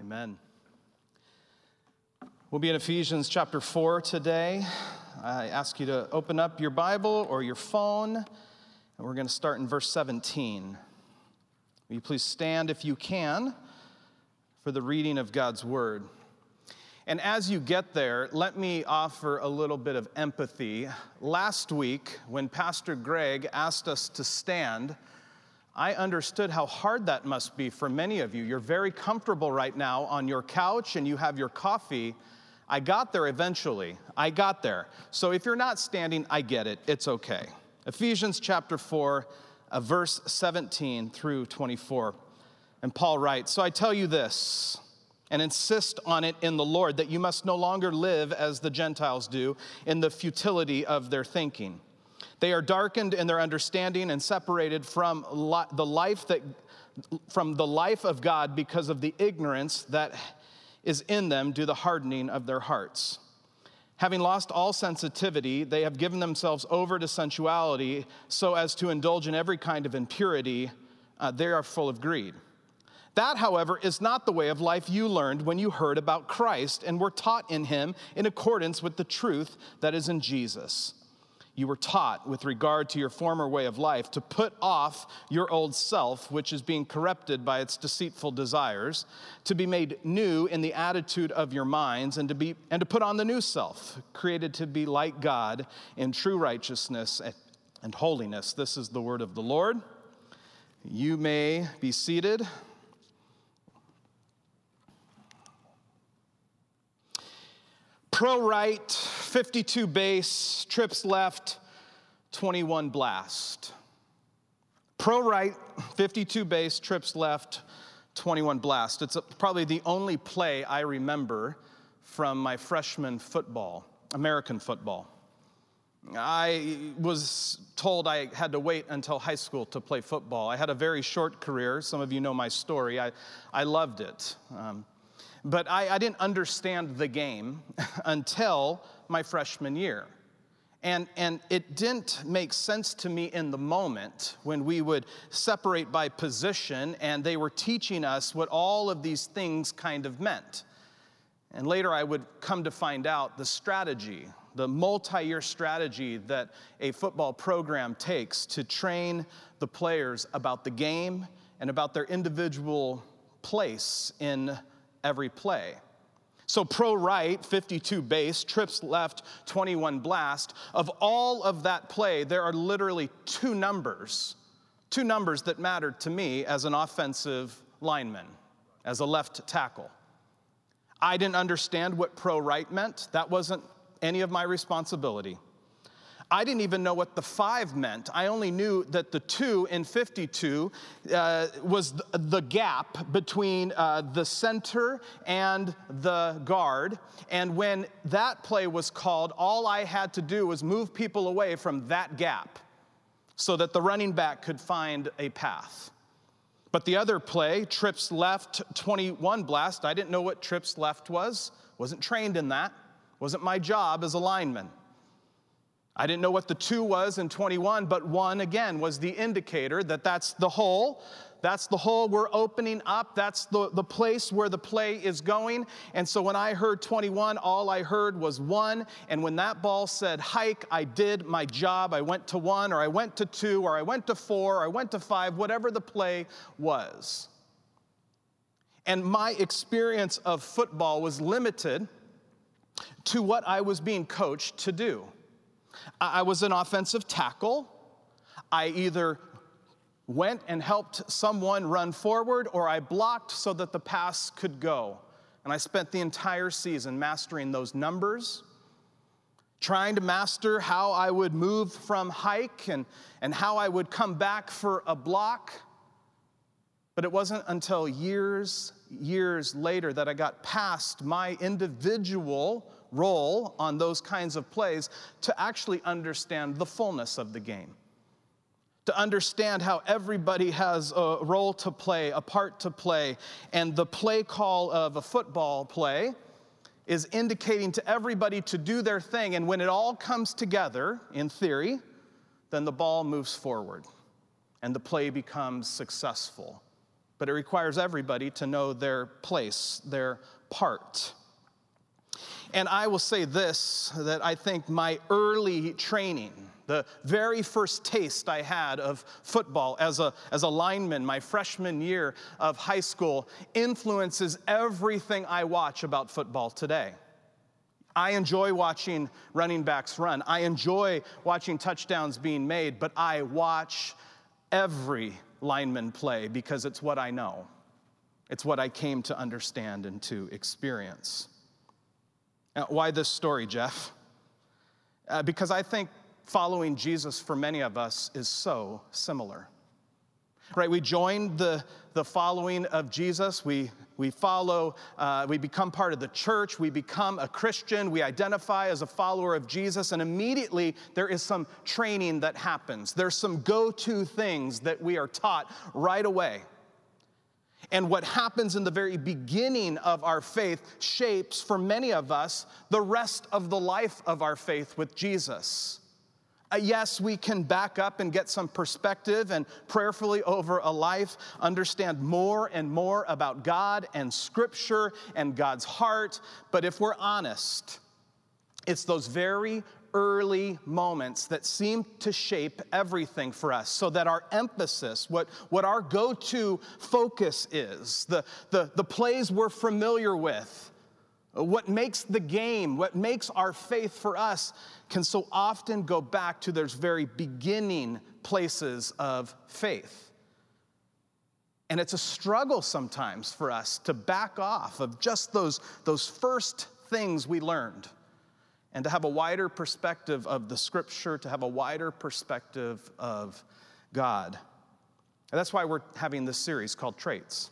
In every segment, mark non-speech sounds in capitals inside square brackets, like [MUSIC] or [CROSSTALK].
Amen. We'll be in Ephesians chapter 4 today. I ask you to open up your Bible or your phone, and we're going to start in verse 17. Will you please stand if you can for the reading of God's word? And as you get there, let me offer a little bit of empathy. Last week, when Pastor Greg asked us to stand, I understood how hard that must be for many of you. You're very comfortable right now on your couch and you have your coffee. I got there eventually. I got there. So if you're not standing, I get it. It's okay. Ephesians chapter 4, uh, verse 17 through 24. And Paul writes So I tell you this, and insist on it in the Lord, that you must no longer live as the Gentiles do in the futility of their thinking. They are darkened in their understanding and separated from the life that from the life of God because of the ignorance that is in them due the hardening of their hearts. Having lost all sensitivity, they have given themselves over to sensuality so as to indulge in every kind of impurity. Uh, they are full of greed. That, however, is not the way of life you learned when you heard about Christ and were taught in him in accordance with the truth that is in Jesus you were taught with regard to your former way of life to put off your old self, which is being corrupted by its deceitful desires, to be made new in the attitude of your minds, and to, be, and to put on the new self, created to be like God in true righteousness and holiness. This is the word of the Lord. You may be seated. Pro right, 52 base, trips left, 21 blast. Pro right, 52 base, trips left, 21 blast. It's probably the only play I remember from my freshman football, American football. I was told I had to wait until high school to play football. I had a very short career. Some of you know my story. I, I loved it. Um, but I, I didn't understand the game [LAUGHS] until my freshman year. And, and it didn't make sense to me in the moment when we would separate by position and they were teaching us what all of these things kind of meant. And later I would come to find out the strategy, the multi year strategy that a football program takes to train the players about the game and about their individual place in every play. So, pro right, 52 base, trips left, 21 blast. Of all of that play, there are literally two numbers, two numbers that mattered to me as an offensive lineman, as a left tackle. I didn't understand what pro right meant, that wasn't any of my responsibility. I didn't even know what the five meant. I only knew that the two in 52 uh, was the gap between uh, the center and the guard. And when that play was called, all I had to do was move people away from that gap so that the running back could find a path. But the other play, trips left 21 blast, I didn't know what trips left was, wasn't trained in that, wasn't my job as a lineman. I didn't know what the two was in 21, but one again was the indicator that that's the hole. That's the hole we're opening up. That's the, the place where the play is going. And so when I heard 21, all I heard was one. And when that ball said hike, I did my job. I went to one, or I went to two, or I went to four, or I went to five, whatever the play was. And my experience of football was limited to what I was being coached to do. I was an offensive tackle. I either went and helped someone run forward or I blocked so that the pass could go. And I spent the entire season mastering those numbers, trying to master how I would move from hike and, and how I would come back for a block. But it wasn't until years, years later that I got past my individual role on those kinds of plays to actually understand the fullness of the game. To understand how everybody has a role to play, a part to play, and the play call of a football play is indicating to everybody to do their thing. And when it all comes together, in theory, then the ball moves forward and the play becomes successful. but it requires everybody to know their place, their part. And I will say this that I think my early training, the very first taste I had of football as a, as a lineman, my freshman year of high school, influences everything I watch about football today. I enjoy watching running backs run. I enjoy watching touchdowns being made, but I watch every lineman play because it's what I know. It's what I came to understand and to experience. Now, why this story, Jeff? Uh, because I think following Jesus for many of us is so similar. Right? We join the, the following of Jesus. We, we follow, uh, we become part of the church. We become a Christian. We identify as a follower of Jesus. And immediately there is some training that happens. There's some go to things that we are taught right away. And what happens in the very beginning of our faith shapes, for many of us, the rest of the life of our faith with Jesus. Uh, yes, we can back up and get some perspective and prayerfully over a life understand more and more about God and Scripture and God's heart. But if we're honest, it's those very early moments that seem to shape everything for us so that our emphasis, what, what our go to focus is, the, the, the plays we're familiar with, what makes the game, what makes our faith for us, can so often go back to those very beginning places of faith. And it's a struggle sometimes for us to back off of just those, those first things we learned and to have a wider perspective of the scripture, to have a wider perspective of God. And that's why we're having this series called Traits.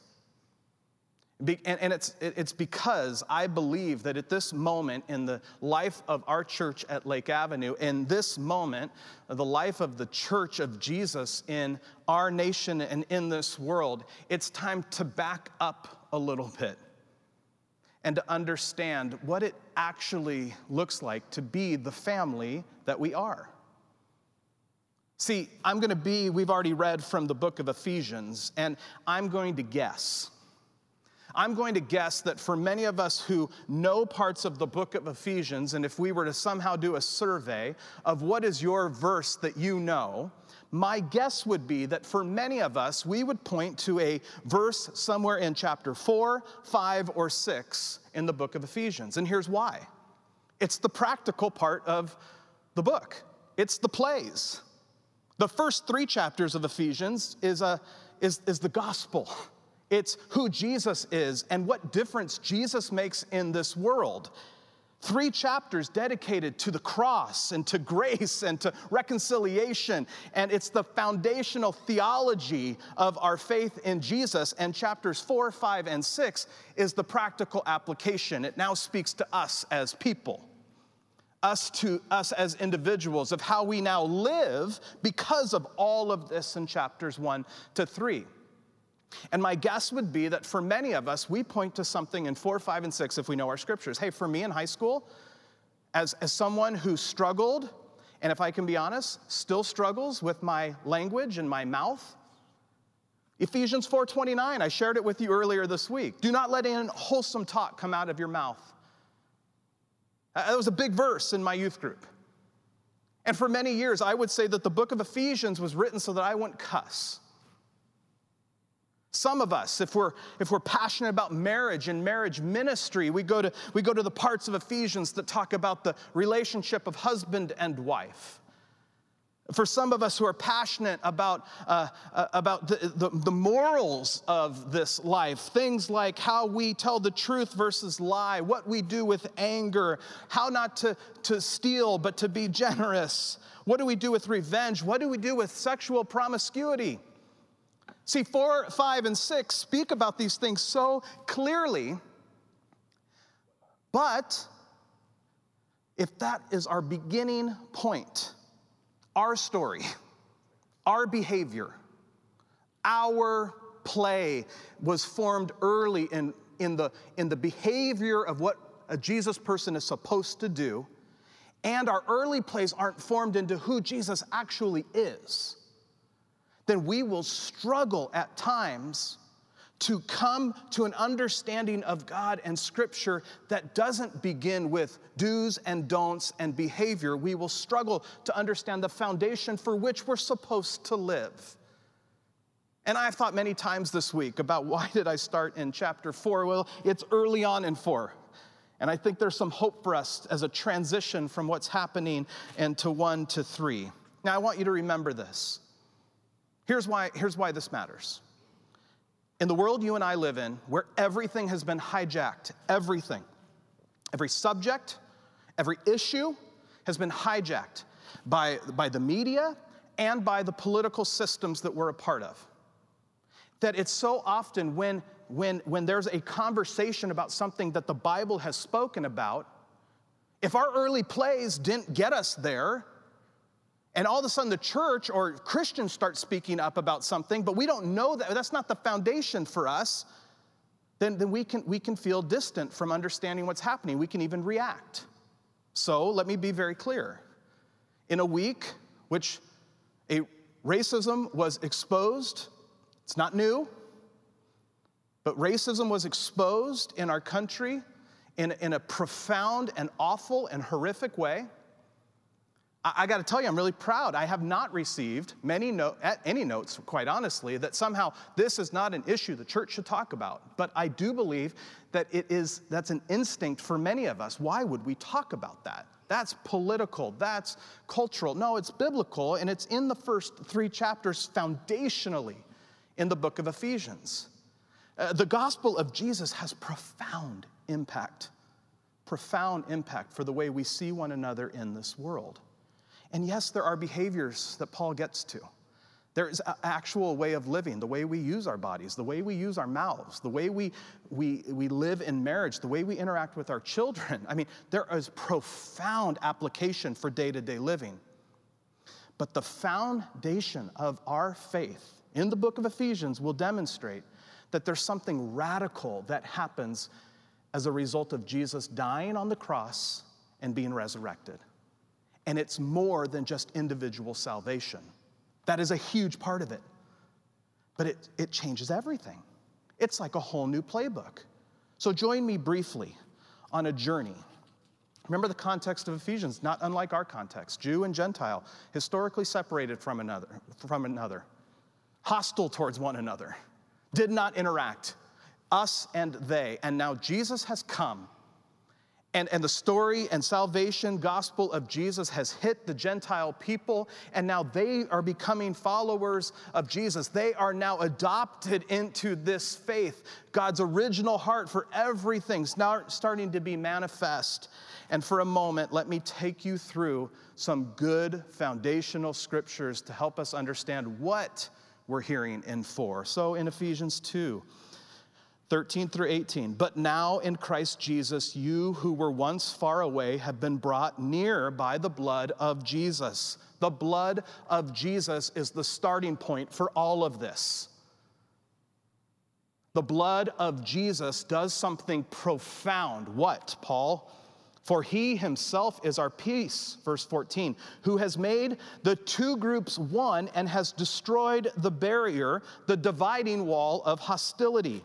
And it's, it's because I believe that at this moment in the life of our church at Lake Avenue, in this moment, the life of the church of Jesus in our nation and in this world, it's time to back up a little bit and to understand what it actually looks like to be the family that we are. See, I'm going to be, we've already read from the book of Ephesians, and I'm going to guess I'm going to guess that for many of us who know parts of the book of Ephesians, and if we were to somehow do a survey of what is your verse that you know, my guess would be that for many of us, we would point to a verse somewhere in chapter 4, 5, or 6 in the book of Ephesians. And here's why it's the practical part of the book, it's the plays. The first three chapters of Ephesians is, a, is, is the gospel. It's who Jesus is and what difference Jesus makes in this world. Three chapters dedicated to the cross and to grace and to reconciliation. And it's the foundational theology of our faith in Jesus. And chapters four, five, and six is the practical application. It now speaks to us as people, us to us as individuals, of how we now live because of all of this in chapters one to three. And my guess would be that for many of us, we point to something in four, five, and six if we know our scriptures. Hey, for me in high school, as, as someone who struggled, and if I can be honest, still struggles with my language and my mouth, Ephesians 4:29, I shared it with you earlier this week. Do not let any unwholesome talk come out of your mouth. Uh, that was a big verse in my youth group. And for many years, I would say that the book of Ephesians was written so that I wouldn't cuss. Some of us, if we're, if we're passionate about marriage and marriage ministry, we go, to, we go to the parts of Ephesians that talk about the relationship of husband and wife. For some of us who are passionate about, uh, uh, about the, the, the, morals of this life, things like how we tell the truth versus lie, what we do with anger, how not to, to steal but to be generous, what do we do with revenge, what do we do with sexual promiscuity? See, four, five, and six speak about these things so clearly, but if that is our beginning point, our story, our behavior, our play was formed early in, in, the, in the behavior of what a Jesus person is supposed to do, and our early plays aren't formed into who Jesus actually is then we will struggle at times to come to an understanding of God and Scripture that doesn't begin with do's and don'ts and behavior, we will struggle to understand the foundation for which we're supposed to live. And I've thought many times this week about [LAUGHS] why did I start in chapter four? Well, it's early on in four. And I think there's some hope for us as a transition from what's happening into one to three. Now, I want you to remember this. Here's why, here's why this matters. In the world you and I live in, where everything has been hijacked, everything, every subject, every issue has been hijacked by, by the media and by the political systems that we're a part of. That it's so often when, when, when there's a conversation about something that the Bible has spoken about, if our early plays didn't get us there, and all of a sudden the church or Christians start speaking up about something, but we don't know that, that's not the foundation for us, then, then we, can, we can feel distant from understanding what's happening. We can even react. So let me be very clear. In a week which a racism was exposed, it's not new, but racism was exposed in our country in, in a profound and awful and horrific way. I, got to tell you, I'm really proud. I have not received many no, any notes, quite honestly, that somehow this is not an issue the church should talk about. But I do believe that it is that's an instinct for many of us. Why would we talk about that? That's political, that's cultural. No, it's biblical, and it's in the first three chapters foundationally in the book of Ephesians. Uh, the gospel of Jesus has profound impact, profound impact for the way we see one another in this world. And yes, there are behaviors that Paul gets to. There is an actual way of living, the way we use our bodies, the way we use our mouths, the way we, we, we live in marriage, the way we interact with our children. [LAUGHS] I mean, there is profound application for day to day living. But the foundation of our faith in the book of Ephesians will demonstrate that there's something radical that happens as a result of Jesus dying on the cross and being resurrected. And it's more than just individual salvation. That is a huge part of it. But it, it changes everything. It's like a whole new playbook. So join me briefly on a journey. Remember the context of Ephesians, not unlike our context Jew and Gentile, historically separated from another, from another, hostile towards one another, did not interact, us and they. And now Jesus has come and, and the story and salvation gospel of Jesus has hit the Gentile people, and now they are becoming followers of Jesus. They are now adopted into this faith. God's original heart for everything is now starting to be manifest. And for a moment, let me take you through some good foundational scriptures to help us understand what we're hearing in 4. So in Ephesians 2, 13 through 18. But now in Christ Jesus, you who were once far away have been brought near by the blood of Jesus. The blood of Jesus is the starting point for all of this. The blood of Jesus does something profound. What, Paul? For he himself is our peace, verse 14, who has made the two groups one and has destroyed the barrier, the dividing wall of hostility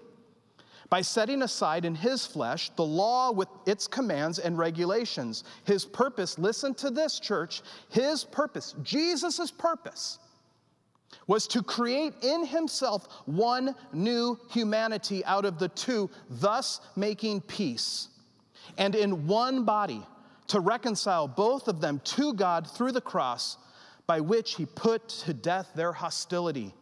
by setting aside in his flesh the law with its commands and regulations. His purpose, listen to this, church, his purpose, Jesus' purpose, was to create in himself one new humanity out of the two, thus making peace. And in one body, to reconcile both of them to God through the cross, by which he put to death their hostility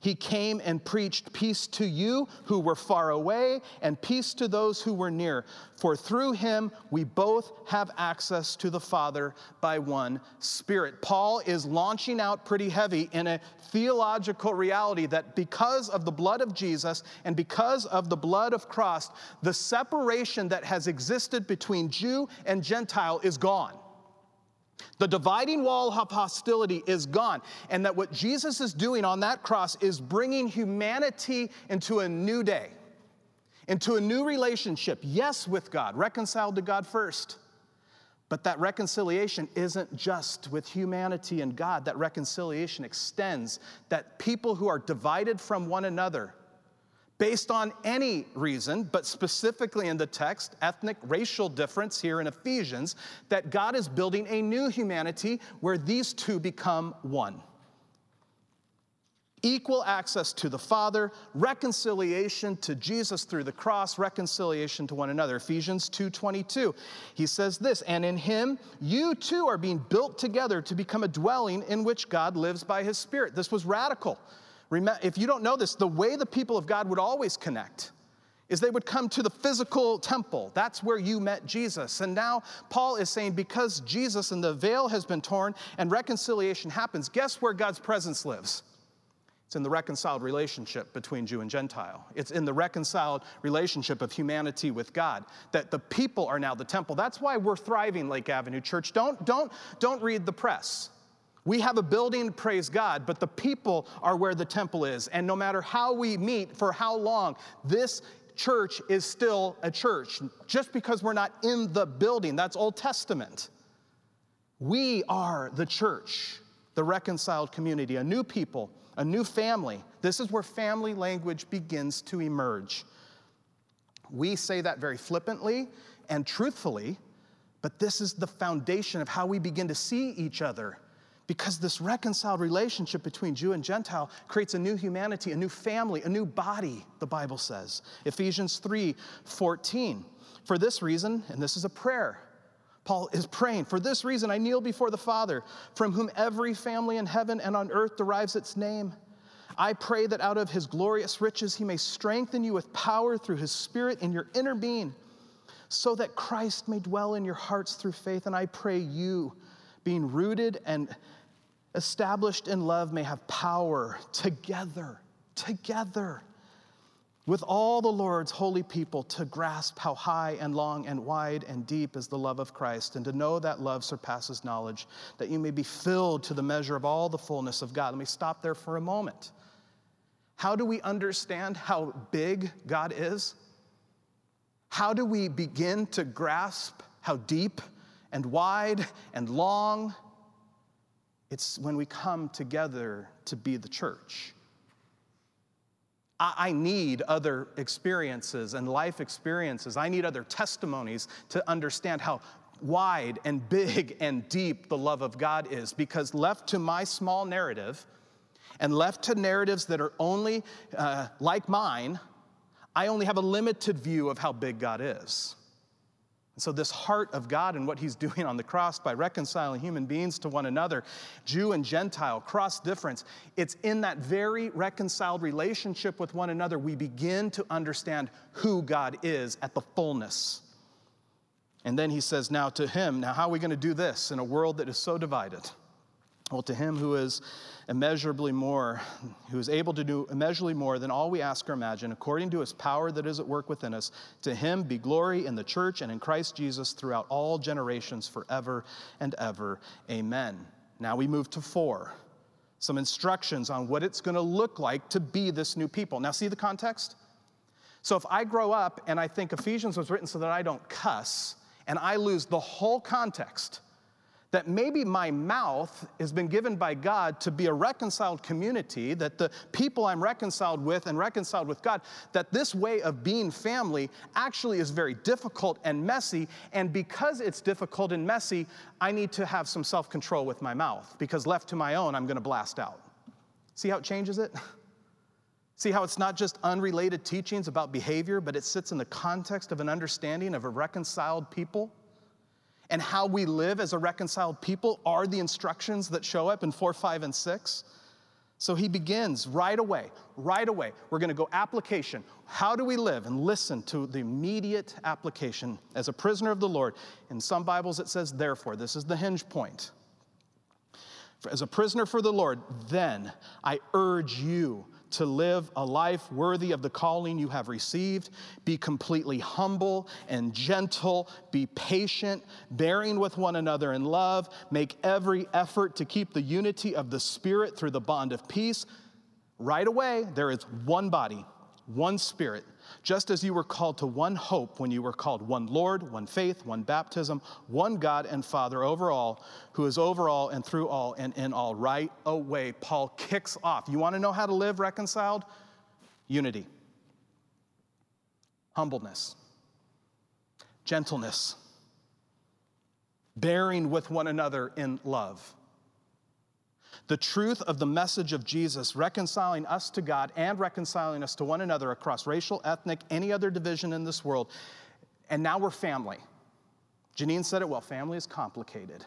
he came and preached peace to you who were far away and peace to those who were near. For through him we both have access to the Father by one Spirit. Paul is launching out pretty heavy in a theological reality that because of the blood of Jesus and because of the blood of Christ, the separation that has existed between Jew and Gentile is gone. The dividing wall of hostility is gone. And that what Jesus is doing on that cross is bringing humanity into a new day, into a new relationship. Yes, with God, reconciled to God first. But that reconciliation isn't just with humanity and God. That reconciliation extends that people who are divided from one another based on any reason, but specifically in the text, ethnic, racial difference here in Ephesians, that God is building a new humanity where these two become one. Equal access to the Father, reconciliation to Jesus through the cross, reconciliation to one another. Ephesians 2:22. He says this, and in him you too are being built together to become a dwelling in which God lives by his Spirit. This was radical. If you don't know this, the way the people of God would always connect is they would come to the physical temple. That's where you met Jesus. And now Paul is saying because Jesus and the veil has been torn and reconciliation happens, guess where God's presence lives? It's in the reconciled relationship between Jew and Gentile. It's in the reconciled relationship of humanity with God that the people are now the temple. That's why we're thriving, Lake Avenue Church. Don't, don't, don't read the press. We have a building, praise God, but the people are where the temple is. And no matter how we meet, for how long, this church is still a church. Just because we're not in the building, that's Old Testament. We are the church, the reconciled community, a new people, a new family. This is where family language begins to emerge. We say that very flippantly and truthfully, but this is the foundation of how we begin to see each other because this reconciled relationship between Jew and Gentile creates a new humanity, a new family, a new body, the Bible says. Ephesians 3 14. For this reason, and this is a prayer, Paul is praying, for this reason I kneel before the Father, from whom every family in heaven and on earth derives its name. I pray that out of his glorious riches he may strengthen you with power through his Spirit in your inner being, so that Christ may dwell in your hearts through faith. And I pray you, being rooted and established in love may have power together, together with all the Lord's holy people to grasp how high and long and wide and deep is the love of Christ, and to know that love surpasses knowledge, that you may be filled to the measure of all the fullness of God. Let me stop there for a moment. How do we understand how big God is? How do we begin to grasp how deep and wide and long it's when we come together to be the church. I need other experiences and life experiences. I need other testimonies to understand how wide and big and deep the love of God is. Because left to my small narrative and left to narratives that are only uh, like mine, I only have a limited view of how big God is. And so, this heart of God and what He's [LAUGHS] doing on the cross by reconciling human beings to one another, Jew and Gentile, cross difference, it's in that very reconciled relationship with one another we begin to understand who God is at the fullness. And then He says, Now to Him, now how are we going to do this in a world that is so divided? Well, to Him who is immeasurably more, who is able to do immeasurably more than all we ask or imagine, according to his power that is at work within us. To him be glory in the church and in Christ Jesus throughout all generations, forever and ever. Amen. Now we move to four. Some instructions on what it's going to look like to be this new people. Now, see the context? So, if I grow up and I think Ephesians was written so that I don't cuss, and I lose the whole context, that maybe my mouth has been given by God to be a reconciled community, that the people I'm reconciled with and reconciled with God, that this way of being family actually is very difficult and messy. And because it's difficult and messy, I need to have some self control with my mouth, because left to my own, I'm gonna blast out. See how it changes it? [LAUGHS] See how it's not just unrelated teachings about behavior, but it sits in the context of an understanding of a reconciled people? And how we live as a reconciled people are the instructions that show up in 4, 5, and 6. So he begins right away, right away. We're going to go application. How do we live? And listen to the immediate application. As a prisoner of the Lord, in some Bibles it says, therefore. This is the hinge point. As a prisoner for the Lord, then I urge you to live a life worthy of the calling you have received. Be completely humble and gentle. Be patient, bearing with one another in love. Make every effort to keep the unity of the Spirit through the bond of peace. Right away, there is one body, one Spirit just as you were called to one hope when you were called one Lord, one faith, one baptism, one God and Father over all, who is over all and through all and in all. Right away, Paul kicks off. You want to know how to live reconciled? Unity. humbleness, gentleness, bearing with one another in love. The truth of the message of Jesus, reconciling us to God and reconciling us to one another across racial, ethnic, any other division in this world. And now we're family. Janine said it well family is complicated.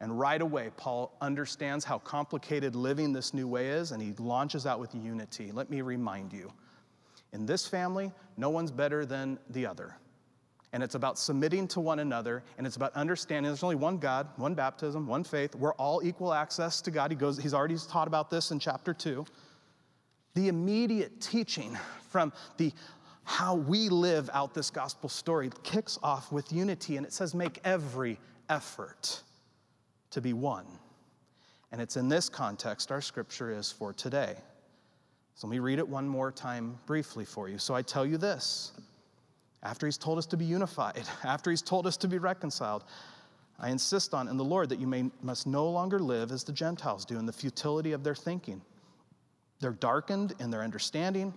And right away, Paul understands how complicated living this new way is, and he launches out with unity. Let me remind you in this family, no one's better than the other. And it's about submitting to one another, and it's about understanding there's only one God, one baptism, one faith. We're all equal access to God. He goes, he's already taught about this in chapter two. The immediate teaching from the how we live out this gospel story kicks off with unity, and it says, make every effort to be one. And it's in this context our scripture is for today. So let me read it one more time briefly for you. So I tell you this after he's told us to be unified, [LAUGHS] after he's told us to be reconciled, I insist on in the Lord that you may, must no longer live as the Gentiles do in the futility of their thinking. They're darkened in their understanding,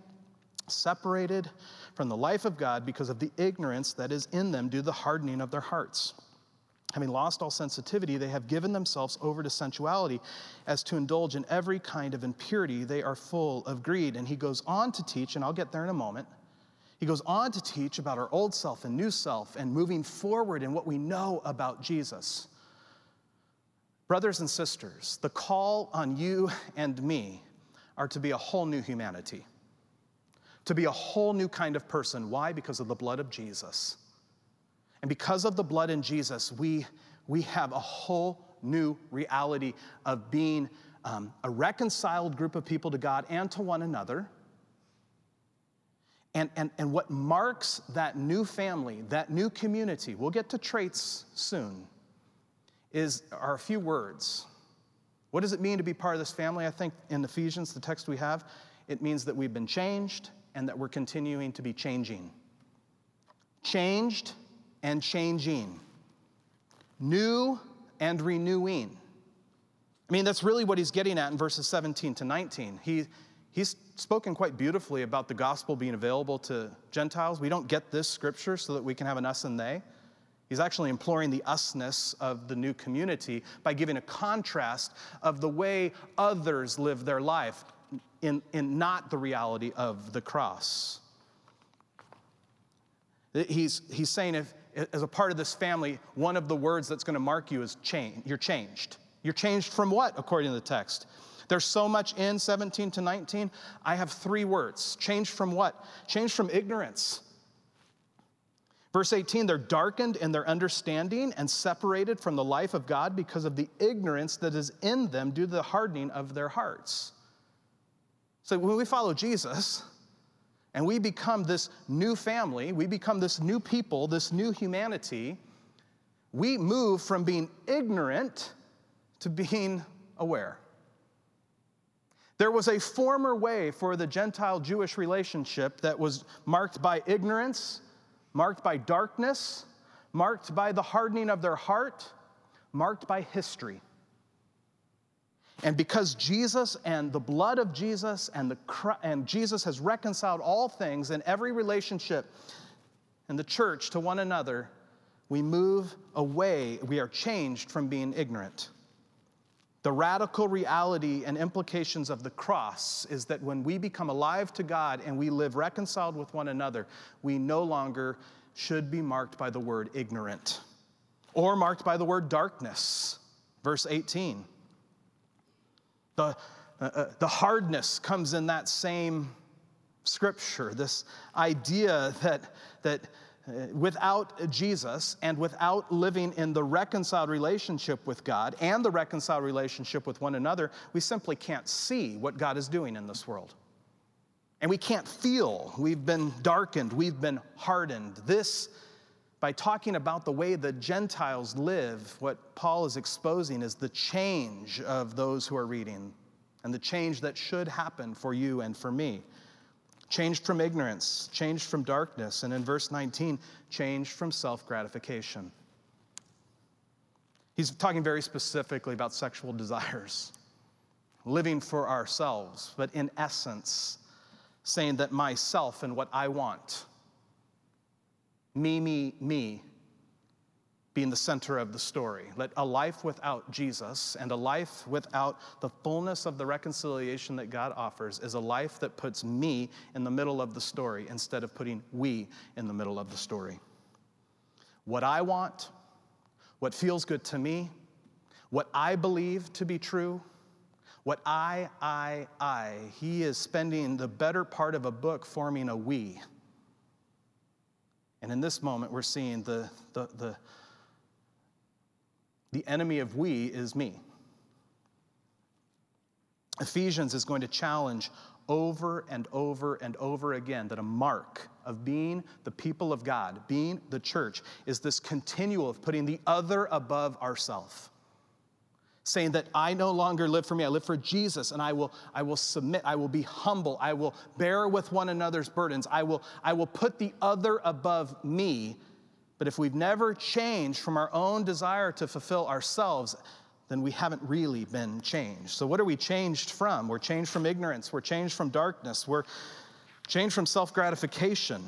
separated from the life of God because of the ignorance that is in them due to the hardening of their hearts. Having lost all sensitivity, they have given themselves over to sensuality as to indulge in every kind of impurity. They are full of greed. And he goes on to teach, and I'll get there in a moment. He goes on to teach about our old self and new self and moving forward in what we know about Jesus. Brothers and sisters, the call on you and me are to be a whole new humanity, to be a whole new kind of person. Why? Because of the blood of Jesus. And because of the blood in Jesus, we, we have a whole new reality of being um, a reconciled group of people to God and to one another. And, and, and what marks that new family, that new community, we'll get to traits soon, is, are a few words. What does it mean to be part of this family? I think in Ephesians, the text we have, it means that we've been changed and that we're continuing to be changing. Changed and changing, new and renewing. I mean, that's really what he's getting at in verses 17 to 19. He, he's spoken quite beautifully about the gospel being available to Gentiles. We don't get this scripture so that we can have an us and they. He's actually imploring the usness of the new community by giving a contrast of the way others live their life in, in not the reality of the cross. He's, he's saying if, as a part of this family, one of the words that's going to mark you is change. You're changed. You're changed from what, according to the text? There's so much in 17 to 19. I have three words. Changed from what? Changed from ignorance. Verse 18, they're darkened in their understanding and separated from the life of God because of the ignorance that is in them due to the hardening of their hearts. So when we follow Jesus, and we become this new family, we become this new people, this new humanity. We move from being ignorant to being aware. There was a former way for the Gentile Jewish relationship that was marked by ignorance, marked by darkness, marked by the hardening of their heart, marked by history. And because Jesus and the blood of Jesus and, the, and Jesus has reconciled all things in every relationship in the church to one another, we move away, we are changed from being ignorant. The radical reality and implications of the cross is that when we become alive to God and we live reconciled with one another, we no longer should be marked by the word ignorant or marked by the word darkness. Verse 18. The, uh, uh, the hardness comes in that same scripture, this idea that, that Uh, without Jesus and without living in the reconciled relationship with God and the reconciled relationship with one another, we simply can't see what God is doing in this world. And we can't feel. We've been darkened, we've been hardened. This, by talking about the way the Gentiles live, what Paul is exposing is the change of those who are reading and the change that should happen for you and for me. Changed from ignorance, changed from darkness, and in verse 19, changed from self gratification. He's talking very specifically about sexual desires, living for ourselves, but in essence, saying that myself and what I want me, me, me being the center of the story. Let a life without Jesus and a life without the fullness of the reconciliation that God offers is a life that puts me in the middle of the story instead of putting we in the middle of the story. What I want, what feels good to me, what I believe to be true, what I, I, I, he is spending the better part of a book forming a we. And in this moment, we're seeing the, the, the, the enemy of we is me. Ephesians is going to challenge over and over and over again that a mark of being the people of God, being the church, is this continual of putting the other above ourself. Saying that I no longer live for me, I live for Jesus, and I will, I will submit, I will be humble, I will bear with one another's burdens, I will, I will put the other above me but if we've never changed from our own desire to fulfill ourselves, then we haven't really been changed. So, what are we changed from? We're changed from ignorance, we're changed from darkness, we're changed from self gratification.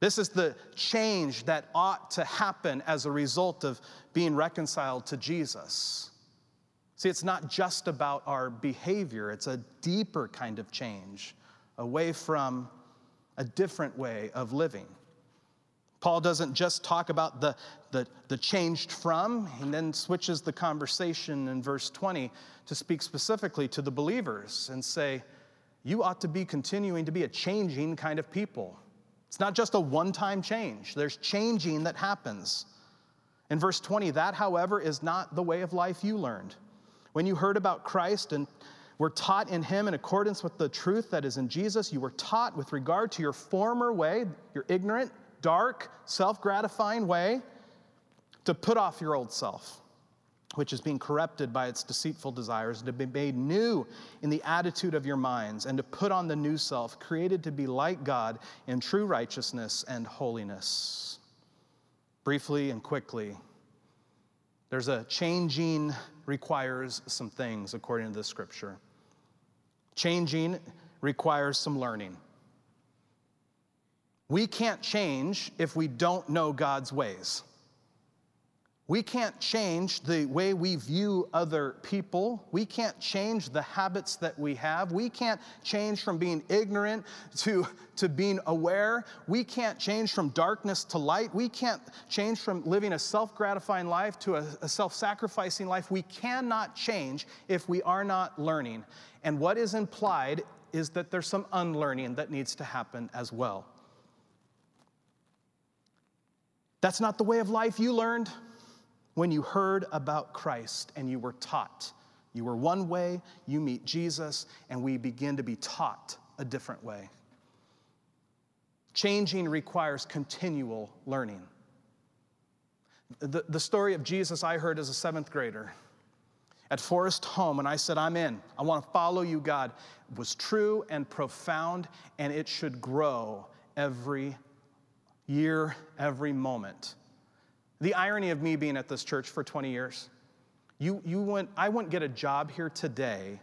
This is the change that ought to happen as a result of being reconciled to Jesus. See, it's not just about our behavior, it's a deeper kind of change away from a different way of living. Paul doesn't just talk about the, the, the, changed from, and then switches the conversation in verse 20 to speak specifically to the believers and say, You ought to be continuing to be a changing kind of people. It's not just a one time change, there's changing that happens. In verse 20, that, however, is not the way of life you learned. When you heard about Christ and were taught in him in accordance with the truth that is in Jesus, you were taught with regard to your former way, your ignorant, dark, self gratifying way to put off your old self, which is being corrupted by its deceitful desires, and to be made new in the attitude of your minds, and to put on the new self, created to be like God in true righteousness and holiness. Briefly and quickly, there's a changing requires some things according to the scripture. Changing requires some learning. We can't change if we don't know God's ways. We can't change the way we view other people. We can't change the habits that we have. We can't change from being ignorant to, to being aware. We can't change from darkness to light. We can't change from living a self gratifying life to a, a self sacrificing life. We cannot change if we are not learning. And what is implied is that there's some unlearning that needs to happen as well. That's not the way of life you learned when you heard about Christ and you were taught. You were one way, you meet Jesus, and we begin to be taught a different way. Changing requires continual learning. The, the story of Jesus I heard as a seventh grader at Forest Home, and I said, I'm in. I want to follow you, God, was true and profound, and it should grow every year, every moment. The irony of me being at this church for 20 years, you, you went, I wouldn't get a job here today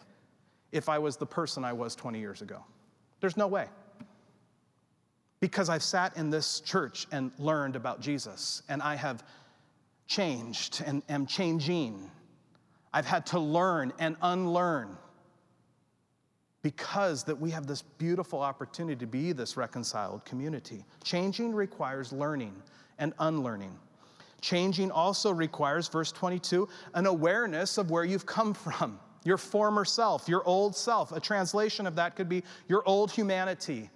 if I was the person I was 20 years ago. There's no way. Because I've sat in this church and learned about Jesus, and I have changed and am changing. I've had to learn and unlearn because that we have this beautiful opportunity to be this reconciled community. Changing requires learning and unlearning. Changing also requires, verse 22, an awareness of where you've come from, your former self, your old self. A translation of that could be your old humanity.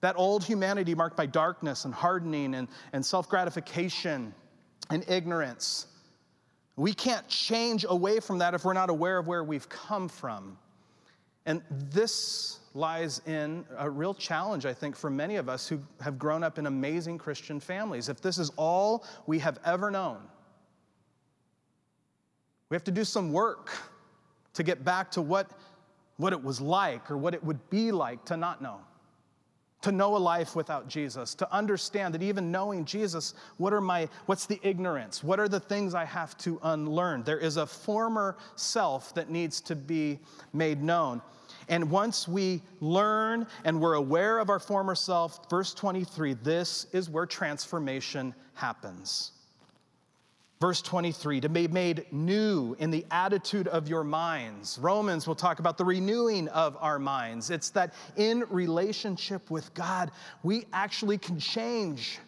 That old humanity marked by darkness and hardening and, and self gratification and ignorance. We can't change away from that if we're not aware of where we've come from. And this lies in a real challenge, I think, for many of us who have grown up in amazing Christian families. If this is all we have ever known, we have to do some work to get back to what, what it was like or what it would be like to not know. To know a life without Jesus, to understand that even knowing Jesus, what are my, what's the ignorance? What are the things I have to unlearn? There is a former self that needs to be made known. And once we learn and we're aware of our former self, verse 23, this is where transformation happens. Verse 23, to be made new in the attitude of your minds. Romans will talk about the renewing of our minds. It's that in relationship with God, we actually can change.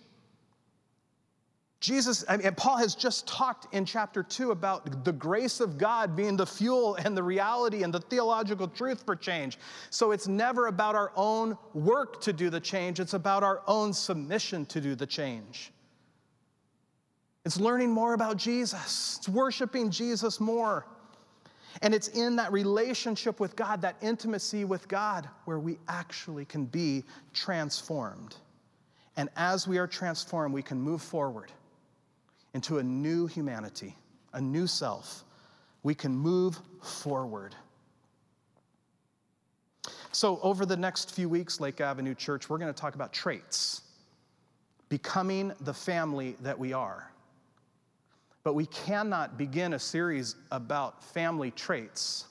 Jesus, I mean, Paul has just talked in chapter two about the grace of God being the fuel and the reality and the theological truth for change. So it's never about our own work to do the change, it's about our own submission to do the change. It's learning more about Jesus, it's worshiping Jesus more. And it's in that relationship with God, that intimacy with God, where we actually can be transformed. And as we are transformed, we can move forward into a new humanity, a new self. We can move forward. So, over the next few weeks, Lake Avenue Church, we're going to talk about traits, becoming the family that we are. But we cannot begin a series about family traits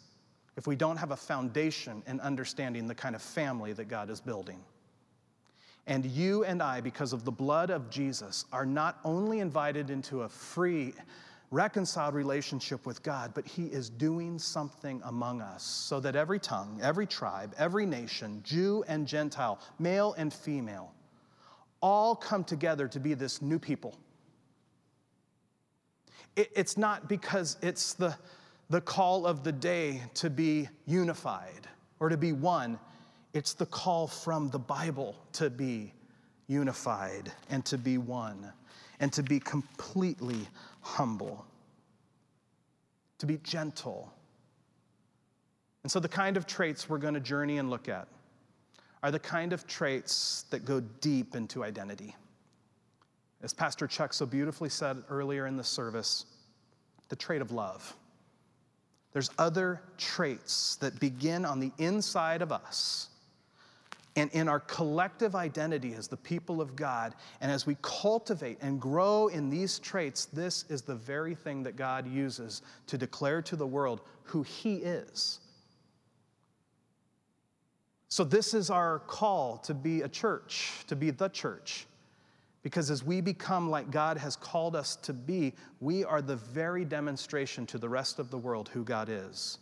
if we don't have a foundation in understanding the kind of family that God is building. And you and I, because of the blood of Jesus, are not only invited into a free, reconciled relationship with God, but He is doing something among us so that every tongue, every tribe, every nation, Jew and Gentile, male and female, all come together to be this new people it's not because it's the, the call of the day to be unified or to be one. It's the call from the Bible to be unified and to be one and to be completely humble, to be gentle. And so, the kind of traits we're going to journey and look at are the kind of traits that go deep into identity. As Pastor Chuck so beautifully said earlier in the service, the trait of love. There's other traits that begin on the inside of us and in our collective identity as the people of God. And as we cultivate and grow in these traits, this is the very thing that God uses to declare to the world who He is. So, this is our call to be a church, to be the church. Because as we become like God has called us to be, we are the very demonstration to the rest of the world who God is.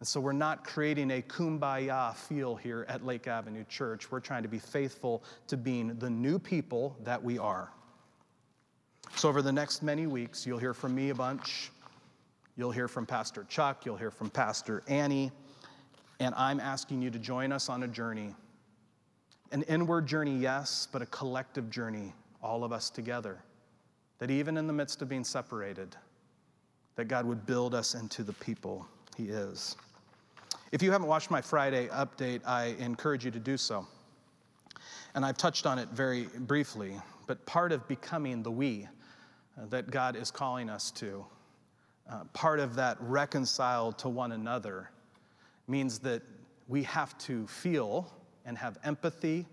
And so we're not creating a kumbaya feel here at Lake Avenue Church. We're trying to be faithful to being the new people that we are. So, over the next many weeks, you'll hear from me a bunch. You'll hear from Pastor Chuck. You'll hear from Pastor Annie. And I'm asking you to join us on a journey an inward journey, yes, but a collective journey, all of us together. That even in the midst of being separated, that God would build us into the people He is. If you haven't watched my Friday update, I encourage you to do so. And I've touched on it very briefly, but part of becoming the we uh, that God is calling us to, uh, part of that reconciled to one another, means that we have to feel and have empathy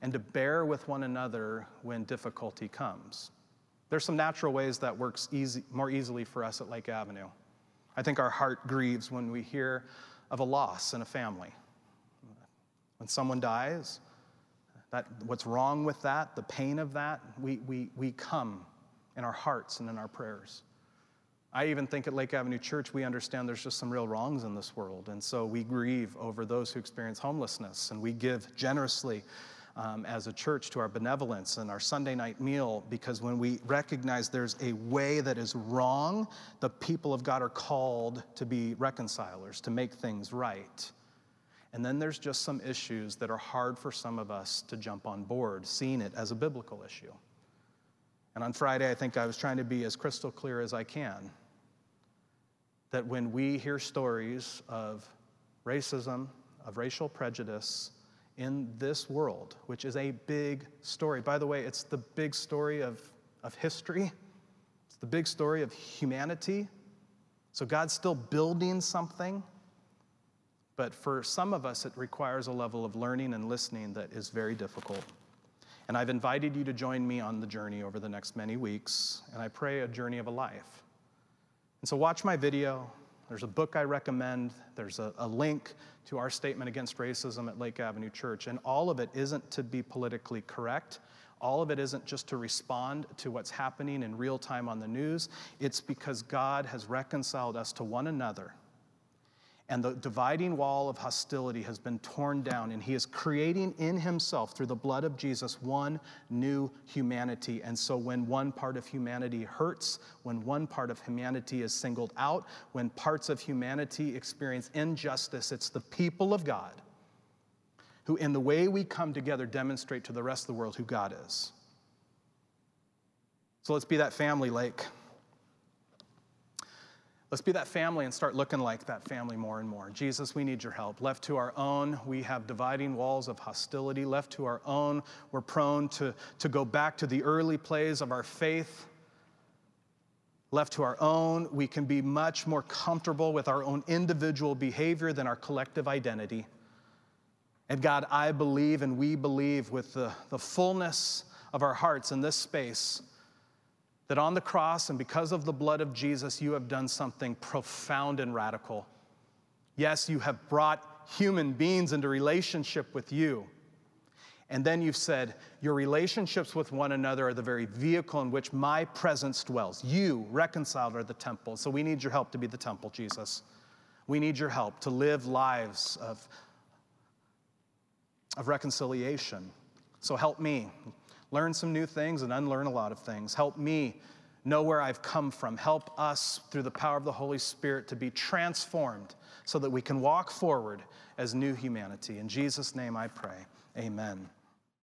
and to bear with one another when difficulty comes. There's some natural ways that works easy, more easily for us at Lake Avenue. I think our heart grieves when we hear of a loss in a family. When someone dies, that, what's wrong with that, the pain of that, we, we, we come in our hearts and in our prayers. I even think at Lake Avenue Church, we understand there's just some real wrongs in this world. And so we grieve over those who experience homelessness, and we give generously um, as a church to our benevolence and our Sunday night meal because when we recognize there's a way that is wrong, the people of God are called to be reconcilers, to make things right. And then there's just some issues that are hard for some of us to jump on board, seeing it as a biblical issue. And on Friday, I think I was trying to be as crystal clear as I can that when we hear stories of racism, of racial prejudice in this world, which is a big story, by the way, it's the big story of, of history, it's the big story of humanity. So God's still building something. But for some of us, it requires a level of learning and listening that is very difficult. And I've invited you to join me on the journey over the next many weeks, and I pray a journey of a life. And so watch my video, There's a book I recommend, there's a, a, link to our statement against racism at Lake Avenue Church, and all of it isn't to be politically correct. All of it isn't just to respond to what's happening in real time on the news. It's because God has reconciled us to one another and the dividing wall of hostility has been torn down, and he is creating in himself, through the blood of Jesus, one new humanity. And so, when one part of humanity hurts, when one part of humanity is singled out, when parts of humanity experience injustice, it's the people of God who, in the way we come together, demonstrate to the rest of the world who God is. So, let's be that family, Lake. Let's be that family and start looking like that family more and more. Jesus, we need your help. Left to our own, we have dividing walls of hostility. Left to our own, we're prone to, to go back to the early plays of our faith. Left to our own, we can be much more comfortable with our own individual behavior than our collective identity. And God, I believe and we believe with the, the fullness of our hearts in this space that on the cross and because of the blood of Jesus, you have done something profound and radical. Yes, you have brought human beings into relationship with you. And then you've said, Your relationships with one another are the very vehicle in which my presence dwells. You, reconciled, are the temple. So we need your help to be the temple, Jesus. We need your help to live lives of, of reconciliation. So help me learn some new things and unlearn a lot of things. Help me know where I've come from. Help us through the power of the Holy Spirit to be transformed so that we can walk forward as new humanity. In Jesus' name I pray. Amen.